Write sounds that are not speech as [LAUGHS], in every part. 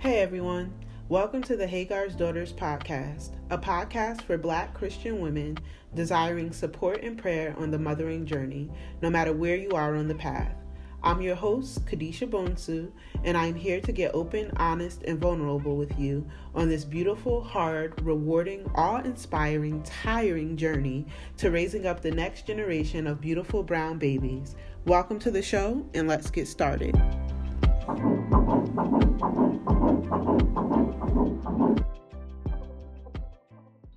Hey everyone, welcome to the Hagar's Daughters podcast, a podcast for Black Christian women desiring support and prayer on the mothering journey, no matter where you are on the path. I'm your host, Kadisha Bonsu, and I'm here to get open, honest, and vulnerable with you on this beautiful, hard, rewarding, awe inspiring, tiring journey to raising up the next generation of beautiful brown babies. Welcome to the show, and let's get started.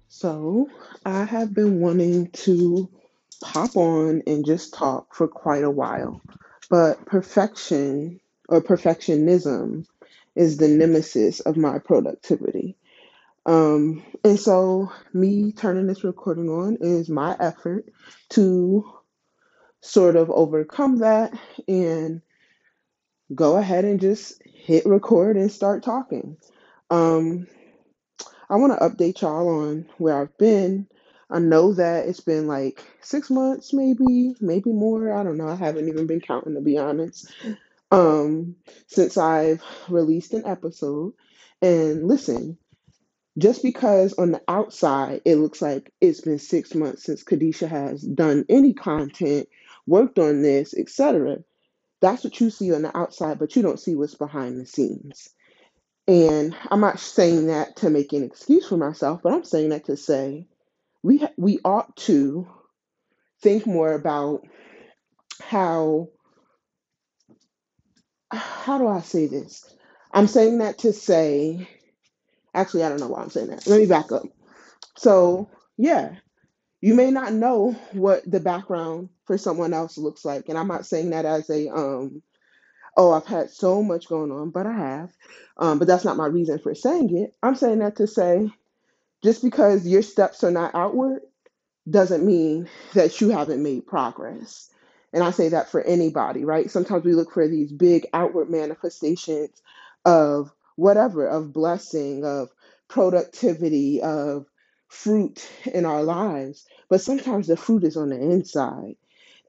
So, I have been wanting to pop on and just talk for quite a while. But perfection or perfectionism is the nemesis of my productivity. Um, and so, me turning this recording on is my effort to sort of overcome that and go ahead and just hit record and start talking. Um, I want to update y'all on where I've been. I know that it's been like six months, maybe, maybe more. I don't know. I haven't even been counting to be honest. Um, since I've released an episode. And listen, just because on the outside it looks like it's been six months since Kadisha has done any content, worked on this, etc. That's what you see on the outside, but you don't see what's behind the scenes. And I'm not saying that to make an excuse for myself, but I'm saying that to say we ha- we ought to think more about how how do I say this? I'm saying that to say actually I don't know why I'm saying that. Let me back up. So, yeah, you may not know what the background for someone else looks like, and I'm not saying that as a um oh, I've had so much going on, but I have. Um, but that's not my reason for saying it. I'm saying that to say just because your steps are not outward doesn't mean that you haven't made progress. And I say that for anybody, right? Sometimes we look for these big outward manifestations of whatever, of blessing, of productivity, of fruit in our lives. But sometimes the fruit is on the inside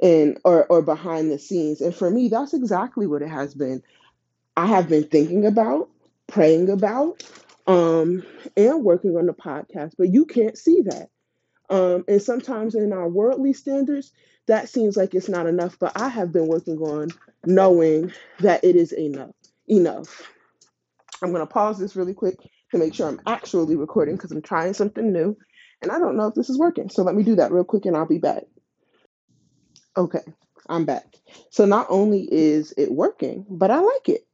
and or or behind the scenes. And for me, that's exactly what it has been. I have been thinking about, praying about, um, and working on the podcast, but you can't see that. Um, and sometimes in our worldly standards, that seems like it's not enough. But I have been working on knowing that it is enough. Enough. I'm gonna pause this really quick to make sure I'm actually recording because I'm trying something new, and I don't know if this is working. So let me do that real quick, and I'll be back. Okay, I'm back. So not only is it working, but I like it.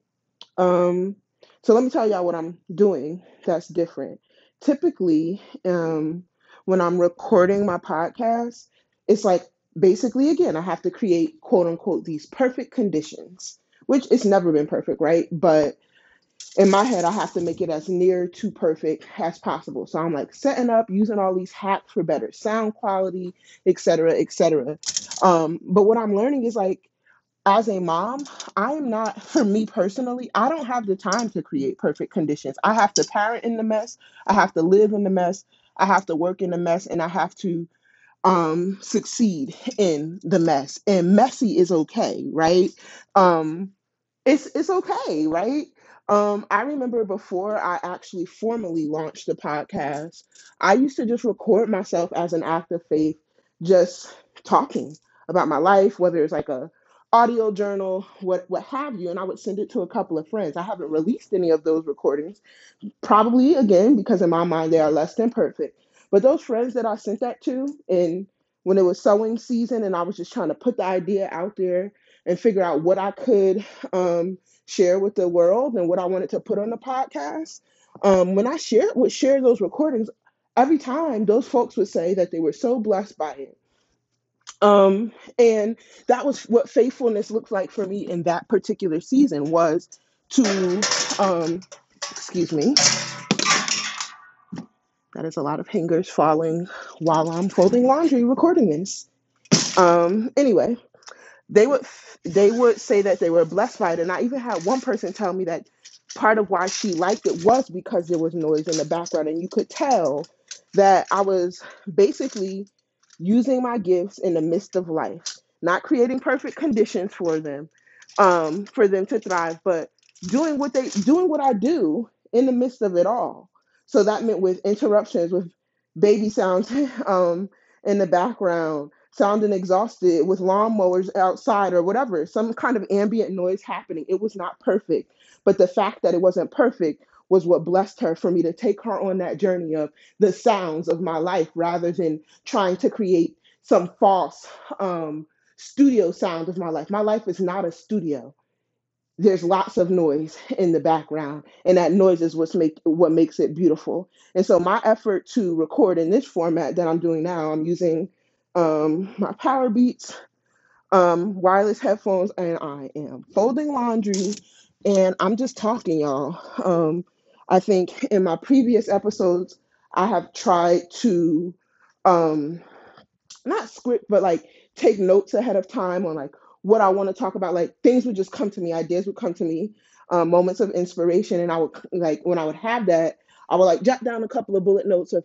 Um, so let me tell y'all what I'm doing that's different. Typically, um, when I'm recording my podcast, it's like basically, again, I have to create quote unquote these perfect conditions, which it's never been perfect, right? But in my head, I have to make it as near to perfect as possible. So I'm like setting up, using all these hacks for better sound quality, et cetera, et cetera. Um, but what I'm learning is like, as a mom, I am not, [LAUGHS] for me personally, I don't have the time to create perfect conditions. I have to parent in the mess, I have to live in the mess, I have to work in the mess, and I have to um succeed in the mess. And messy is okay, right? Um it's it's okay, right? Um, I remember before I actually formally launched the podcast, I used to just record myself as an act of faith, just talking about my life, whether it's like a audio journal, what what have you, and I would send it to a couple of friends. I haven't released any of those recordings, probably again because in my mind they are less than perfect. But those friends that I sent that to, and when it was sowing season, and I was just trying to put the idea out there and figure out what I could um, share with the world and what I wanted to put on the podcast. Um, when I share would share those recordings, every time those folks would say that they were so blessed by it. Um, and that was what faithfulness looked like for me in that particular season was to um, excuse me that is a lot of hangers falling while i'm folding laundry recording this um anyway they would they would say that they were blessed by it and i even had one person tell me that part of why she liked it was because there was noise in the background and you could tell that i was basically using my gifts in the midst of life not creating perfect conditions for them um for them to thrive but doing what they doing what I do in the midst of it all. So that meant with interruptions, with baby sounds [LAUGHS] um, in the background, sounding exhausted, with lawnmowers outside or whatever, some kind of ambient noise happening. It was not perfect, but the fact that it wasn't perfect was what blessed her for me to take her on that journey of the sounds of my life rather than trying to create some false um, studio sound of my life. My life is not a studio there's lots of noise in the background and that noise is what's make what makes it beautiful and so my effort to record in this format that i'm doing now i'm using um, my Powerbeats um, wireless headphones and i am folding laundry and i'm just talking y'all um, i think in my previous episodes i have tried to um, not script, but like take notes ahead of time on like what I want to talk about. Like things would just come to me, ideas would come to me, um, moments of inspiration, and I would like when I would have that, I would like jot down a couple of bullet notes of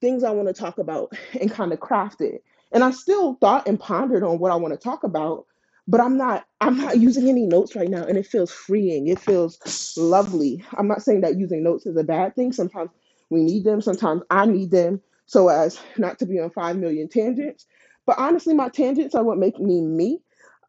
things I want to talk about and kind of craft it. And I still thought and pondered on what I want to talk about, but I'm not I'm not using any notes right now, and it feels freeing. It feels lovely. I'm not saying that using notes is a bad thing. Sometimes we need them. Sometimes I need them so as not to be on five million tangents. But honestly, my tangents are what make me me.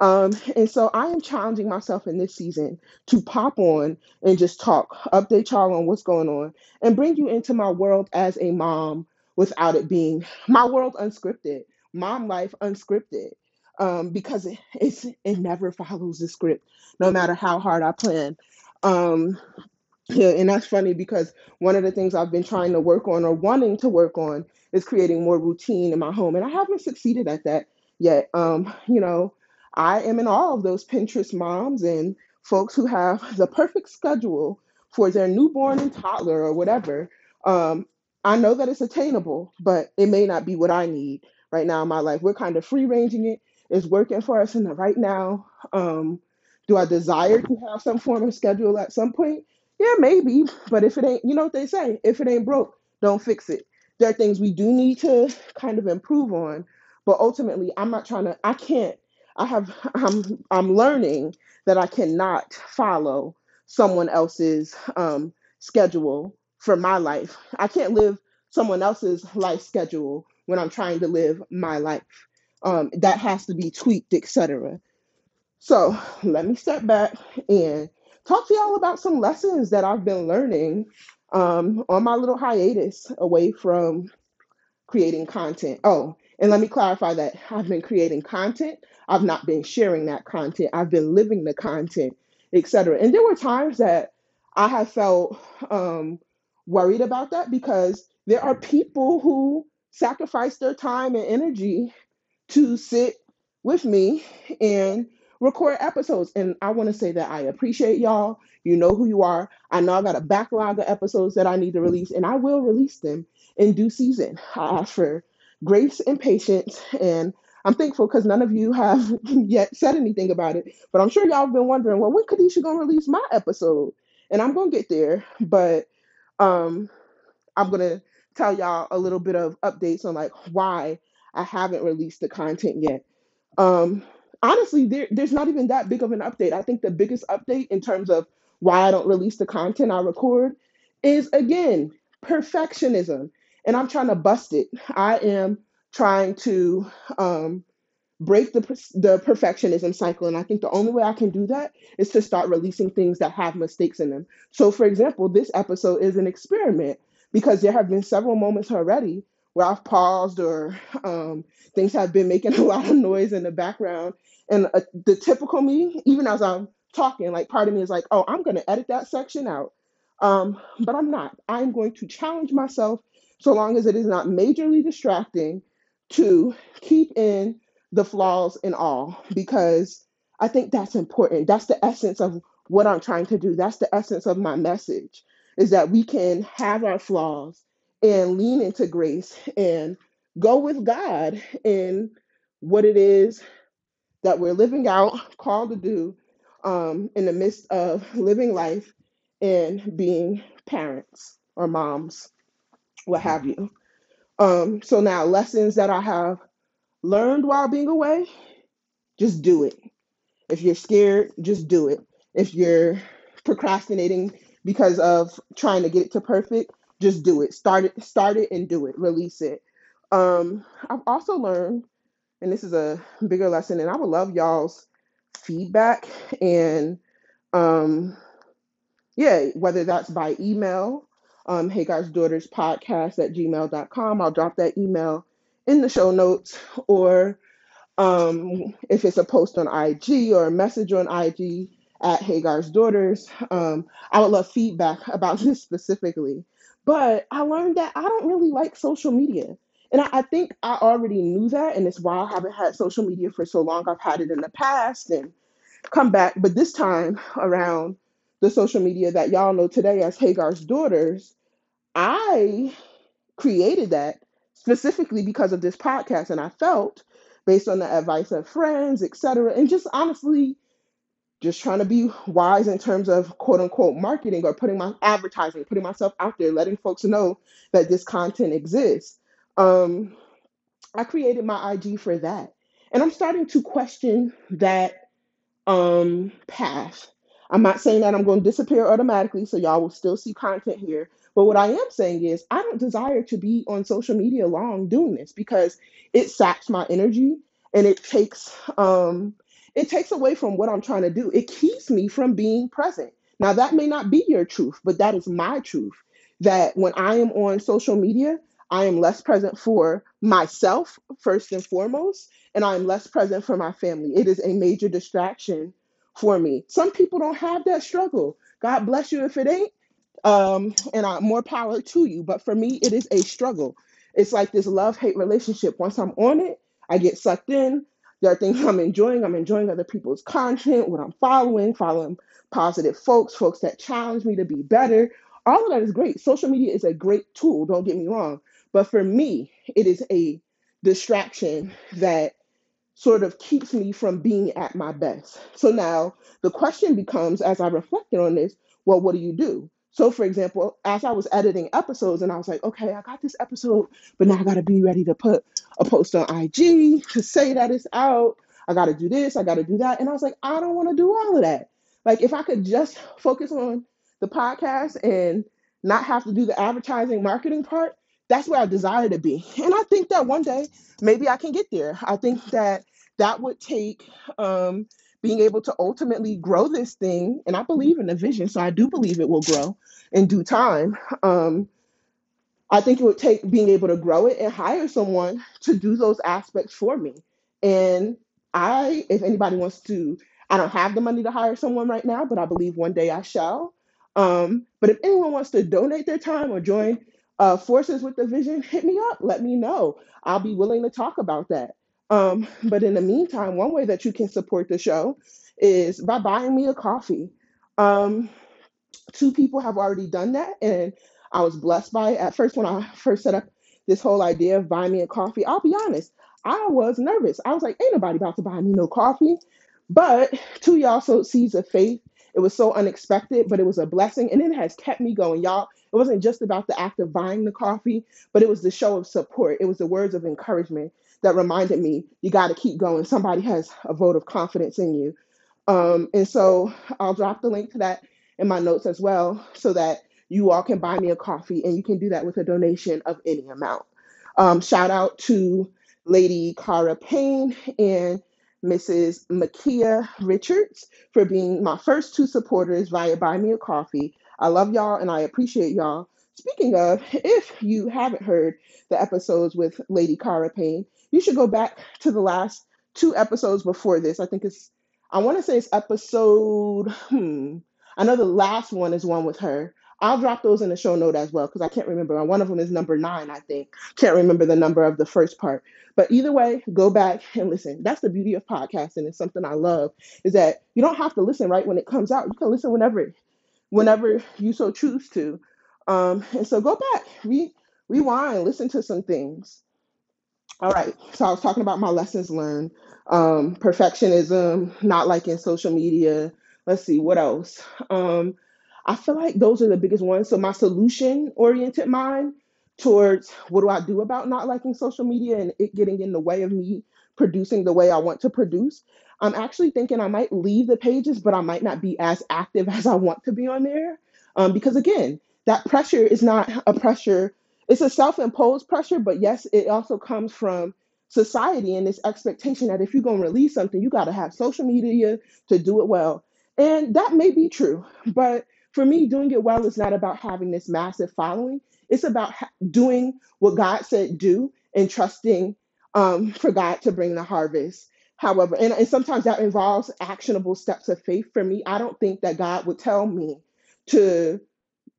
Um, and so I am challenging myself in this season to pop on and just talk, update y'all on what's going on, and bring you into my world as a mom without it being my world unscripted, mom life unscripted. Um, because it, it's it never follows the script, no matter how hard I plan. Um, yeah, and that's funny because one of the things I've been trying to work on or wanting to work on is creating more routine in my home, and I haven't succeeded at that yet. Um, you know, I am in awe of those Pinterest moms and folks who have the perfect schedule for their newborn and toddler or whatever. Um, I know that it's attainable, but it may not be what I need right now in my life. We're kind of free ranging it. It's working for us in the right now. Um, do I desire to have some form of schedule at some point? Yeah, maybe. But if it ain't, you know what they say, if it ain't broke, don't fix it. There are things we do need to kind of improve on, but ultimately, I'm not trying to. I can't. I have. [LAUGHS] I'm. I'm learning that I cannot follow someone else's um, schedule for my life. I can't live someone else's life schedule when I'm trying to live my life. Um, that has to be tweaked, etc. So let me step back and talk to y'all about some lessons that I've been learning um, on my little hiatus away from creating content. Oh, and let me clarify that I've been creating content. I've not been sharing that content. I've been living the content, etc. And there were times that I have felt um, worried about that because there are people who sacrifice their time and energy to sit with me and record episodes. And I want to say that I appreciate y'all. You know who you are. I know I got a backlog of episodes that I need to release, and I will release them in due season. I ask for grace and patience, and I'm thankful because none of you have [LAUGHS] yet said anything about it. But I'm sure y'all have been wondering, well, when Kadisha gonna release my episode? And I'm gonna get there, but um, I'm gonna tell y'all a little bit of updates on like why I haven't released the content yet. Um, honestly, there, there's not even that big of an update. I think the biggest update in terms of why I don't release the content I record is again perfectionism, and I'm trying to bust it. I am trying to um, break the the perfectionism cycle, and I think the only way I can do that is to start releasing things that have mistakes in them. So, for example, this episode is an experiment because there have been several moments already where I've paused or um, things have been making [LAUGHS] a lot of noise in the background. And uh, the typical me, even as I'm talking, like part of me is like, oh, I'm going to edit that section out. Um, but I'm not. I'm going to challenge myself so long as it is not majorly distracting to keep in the flaws and all, because I think that's important. That's the essence of what I'm trying to do. That's the essence of my message is that we can have our flaws and lean into grace and go with God in what it is that we're living out, called to do um, in the midst of living life and being parents or moms, what have you. Um, so now, lessons that I have learned while being away, just do it. If you're scared, just do it. If you're procrastinating because of trying to get it to perfect, just do it. Start it, start it and do it. Release it. Um, I've also learned, and this is a bigger lesson, and I would love y'all's feedback and um yeah, whether that's by email, um, Hagar's Daughters Podcast at gmail dot com. I'll drop that email in the show notes, or um, if it's a post on IG or a message on IG at Hagar's Daughters, um, I would love feedback [LAUGHS] about this specifically. But I learned that I don't really like social media. And I, I think I already knew that, and it's why I haven't had social media for so long. I've had it in the past and come back, but this time around the social media that y'all know today as Hagar's Daughters, I created that specifically because of this podcast and i felt based on the advice of friends etc and just honestly just trying to be wise in terms of quote unquote marketing or putting my advertising putting myself out there letting folks know that this content exists um, i created my ig for that and i'm starting to question that um path. I'm not saying that I'm going to disappear automatically, so y'all will still see content here. But what I am saying is I don't desire to be on social media long doing this because it saps my energy and it takes um it takes away from what I'm trying to do. It keeps me from being present. Now that may not be your truth, but that is my truth. That when I am on social media, I am less present for myself first and foremost and I'm less present for my family. It is a major distraction for me. Some people don't have that struggle. God bless you if it ain't. Um, and I, more power to you. But for me, it is a struggle. It's like this love hate relationship. Once I'm on it, I get sucked in. There are things [LAUGHS] I'm enjoying. I'm enjoying other people's content, what I'm following, following positive folks, folks that challenge me to be better. All of that is great. Social media is a great tool, don't get me wrong. But for me, it is a distraction that sort of keeps me from being at my best. So now the question becomes, as I reflected on this, well, what do you do? So, for example, as I was editing episodes, and I was like, okay, I got this episode, but now I got to be ready to put a post on IG to say that it's out. I got to do this, I got to do that. And I was like, I don't want to do all of that. Like, if I could just [LAUGHS] focus on the podcast and not have to do the advertising marketing part, that's where I desire to be. And I think that one day maybe I can get there. I think that that would take um, being able to ultimately grow this thing. And I believe in the vision, so I do believe it will grow in due time. Um, I think it would take being able to grow it and hire someone to do those aspects for me. And I, if anybody wants to, I don't have the money to hire someone right now, but I believe one day I shall. Um, but if anyone wants to donate their time or join uh, forces with the vision, hit me up. Let me know. I'll be willing to talk about that. Um, but in the meantime, one way that you can support the show is by buying me a coffee. Um, two people have already done that and i was blessed by it. At first when i first set up this whole idea of buying me a coffee i'll be honest i was nervous. I was like ain't nobody about to buy me no coffee. But two y'all so seeds of faith it was so unexpected but it was a blessing and it has kept me going y'all. It wasn't just about the act of buying the coffee but it was the show of support. It was the words of encouragement that reminded me you got to keep going somebody has a vote of confidence in you um, and so I'll drop the link to that in my notes as well so that you all can buy me a coffee and you can do that with a donation of any amount. Um, shout out to Lady Cara Payne and Mrs. Makia Richards for being my first two supporters via Buy Me a Coffee. I love y'all and I appreciate y'all. Speaking of, if you haven't heard the episodes with Lady Cara Payne, you should go back to the last two episodes before this. I think it's, I want to say it's episode, hmm, I know the last one is one with her. I'll drop those in the show note as well because I can't remember. One of them is number nine, I think. Can't remember the number of the first part. But either way, go back and listen. That's the beauty of podcasting. It's something I love is that you don't have to listen right when it comes out. You can listen whenever, whenever you so choose to. Um, and so go back, re- rewind, listen to some things. All right. So I was talking about my lessons learned, um, perfectionism, not liking social media. Let's see what else. Um, I feel like those are the biggest ones. So my solution oriented mind towards what do I do about not liking social media and it getting in the way of me producing the way I want to produce. I'm actually thinking I might leave the pages, but I might not be as active [LAUGHS] as I want to be on there. Um, because again, that pressure is not a pressure, it's a self imposed pressure, but yes, it also comes from society and this expectation that if you're going to release something, you got to have social media to do it well. And that may be true, but for me, doing it well is not about having this massive following. It's about ha- doing what God said do and trusting um, for God to bring the harvest. However, and, and sometimes that involves actionable steps of faith. For me, I don't think that God would tell me to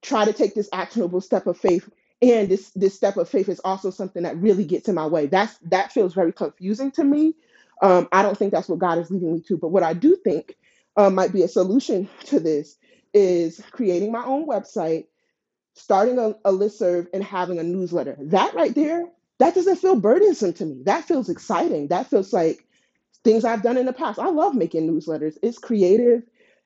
try to take this actionable step of faith and this this step of faith is also something that really gets in my way that's that feels very confusing to me um, i don't think that's what god is leading me to but what i do think uh, might be a solution [LAUGHS] to this is creating my own website starting a, a listserv and having a newsletter that right there that doesn't feel burdensome to me that feels exciting that feels like things I've done in the past. I love making newsletters. It's creative,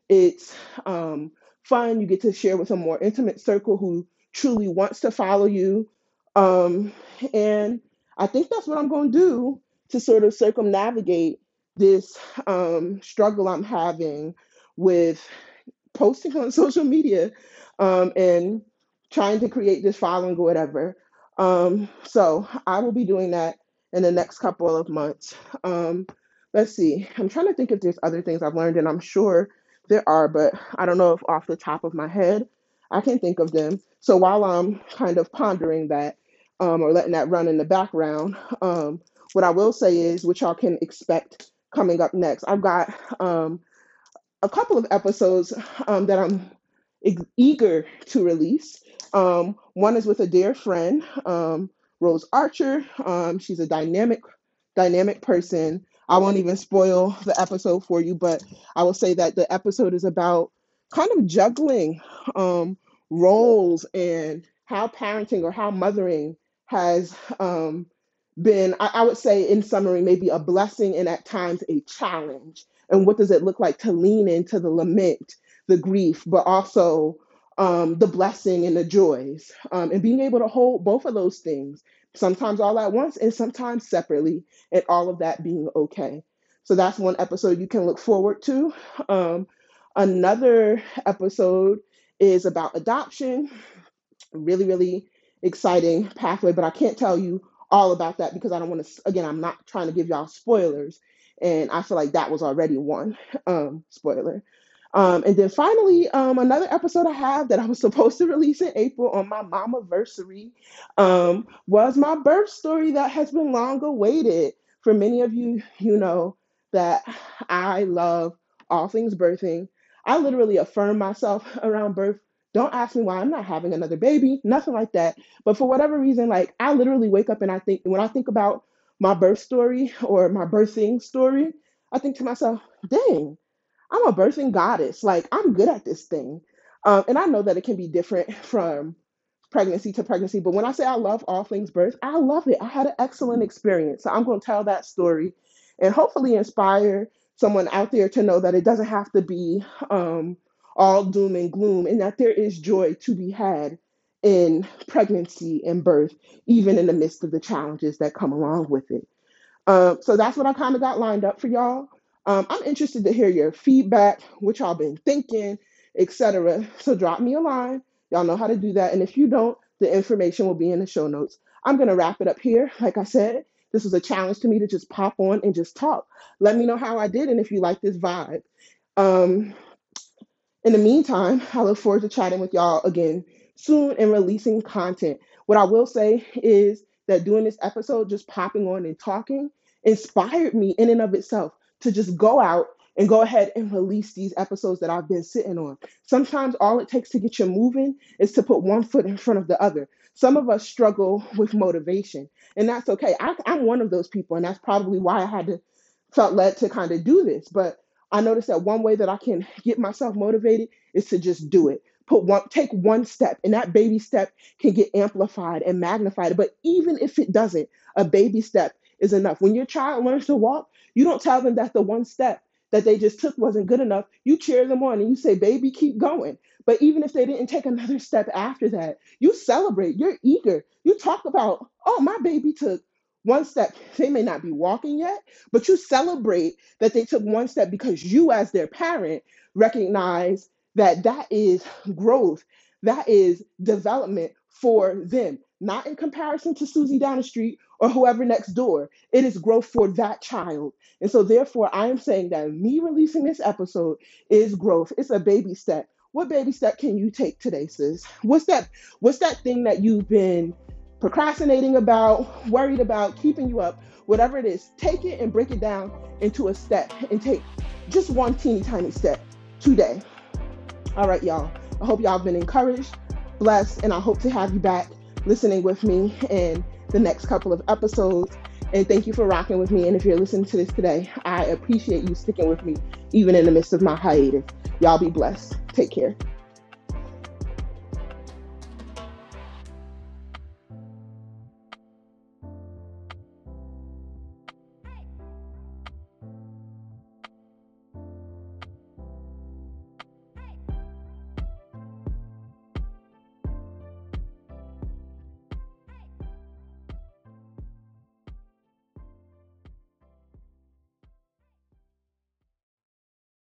it's um, fun. You get to share with a more intimate circle who truly wants to follow you. Um, and I think that's what I'm going to do to sort of circumnavigate this um, struggle I'm having with posting on [LAUGHS] social media um, and trying to create this following or whatever. Um, so I will be doing that in the next couple of months. Um, let's see. I'm trying to think if there's other things I've learned, and I'm sure there are, but I don't know if off the top of my head I can think of them. So while I'm kind of pondering that um, or letting that run in the background, um, what I will say is, which y'all can expect coming up next, I've got. Um, a couple of episodes um, that I'm eager to release. Um, one is with a dear friend, um, Rose Archer. Um, she's a dynamic, dynamic person. I won't even spoil the episode for you, but I will say that the episode is about kind of juggling um, roles and how parenting or how mothering has um, been, I, I would say, in summary, maybe a blessing and at times a challenge. And what does it look like to lean into the lament, the grief, but also um, the blessing and the joys, um, and being able to hold both of those things, sometimes all at once and sometimes separately, and all of that being okay. So that's one episode you can look forward to. Um, another episode is about adoption. Really really exciting pathway but i can't tell you all about that because i don't want to again i'm not trying to give y'all spoilers and i feel like that was already one um spoiler. Um and then finally um another episode i have that i was [LAUGHS] supposed to release in april on my mama versary um was my birth story that has been long awaited. For many of you you know that i love all things birthing i literally affirm myself [LAUGHS] around birth don't ask me why I'm not having another baby, nothing like that. But for whatever reason, like I literally wake up and I think, when I think about my birth story [LAUGHS] or my birthing story, I think to myself, dang, I'm a birthing goddess. Like I'm good at this thing. Um, and I know that it can be different [LAUGHS] from pregnancy to pregnancy, but when I say I love all things birth, I love it. I had an excellent experience. So I'm going to tell that story and hopefully inspire someone out there to know that it doesn't have to be um, all doom and gloom and that there is joy to be had in pregnancy and birth, even in the midst of the challenges that come along with it. Um, so that's what I kind of got lined up for y'all. Um, I'm interested to hear your feedback, what y'all been thinking, etc. So drop me a line. Y'all know how to do that. And if you don't, the information will be in the show notes. I'm gonna wrap it up here. Like I said, this was a challenge to me to just pop on and just talk. Let me know how I did and if you like this vibe. Um, in the meantime, I look forward to chatting with y'all again soon and releasing content. What I will say is that doing this episode, just popping on and talking, inspired me in and of itself to just go out and go ahead and release these episodes that I've been sitting on. Sometimes all it takes to get you moving is to put one foot in front of the other. Some of us struggle with motivation, and that's okay. I, I'm one of those people, and that's probably why I had to felt led to kind of do this. But I noticed that one way that I can get myself motivated is to just do it. Put one, take one step, and that baby step can get amplified and magnified. But even if it doesn't, a baby step is enough. When your child learns to walk, you don't tell them that the one step that they just took wasn't good enough. You cheer them on and you say, baby, keep going. But even if they didn't take another [LAUGHS] step after that, you celebrate, you're eager. You talk about, oh, my baby took one step. [LAUGHS] They may not be walking yet, but you celebrate that they took one step because you, as their parent, recognize that that is growth, that is development for them, not in comparison to Susie down the street or whoever next door. It is growth for that child. And so, therefore, I am saying that me releasing this episode is growth. It's a baby step. What baby step can you take today, sis? What's that? What's that thing that you've been procrastinating about, worried about, keeping you up? Whatever it is, take it and break it down into a step and take just one teeny tiny step today. All right, y'all. I hope y'all have been encouraged, blessed, and I hope to have you back listening with me in the next couple of episodes. And thank you for rocking with me. And if you're listening to this today, I appreciate you sticking with me even in the midst of my hiatus. Y'all be blessed. Take care.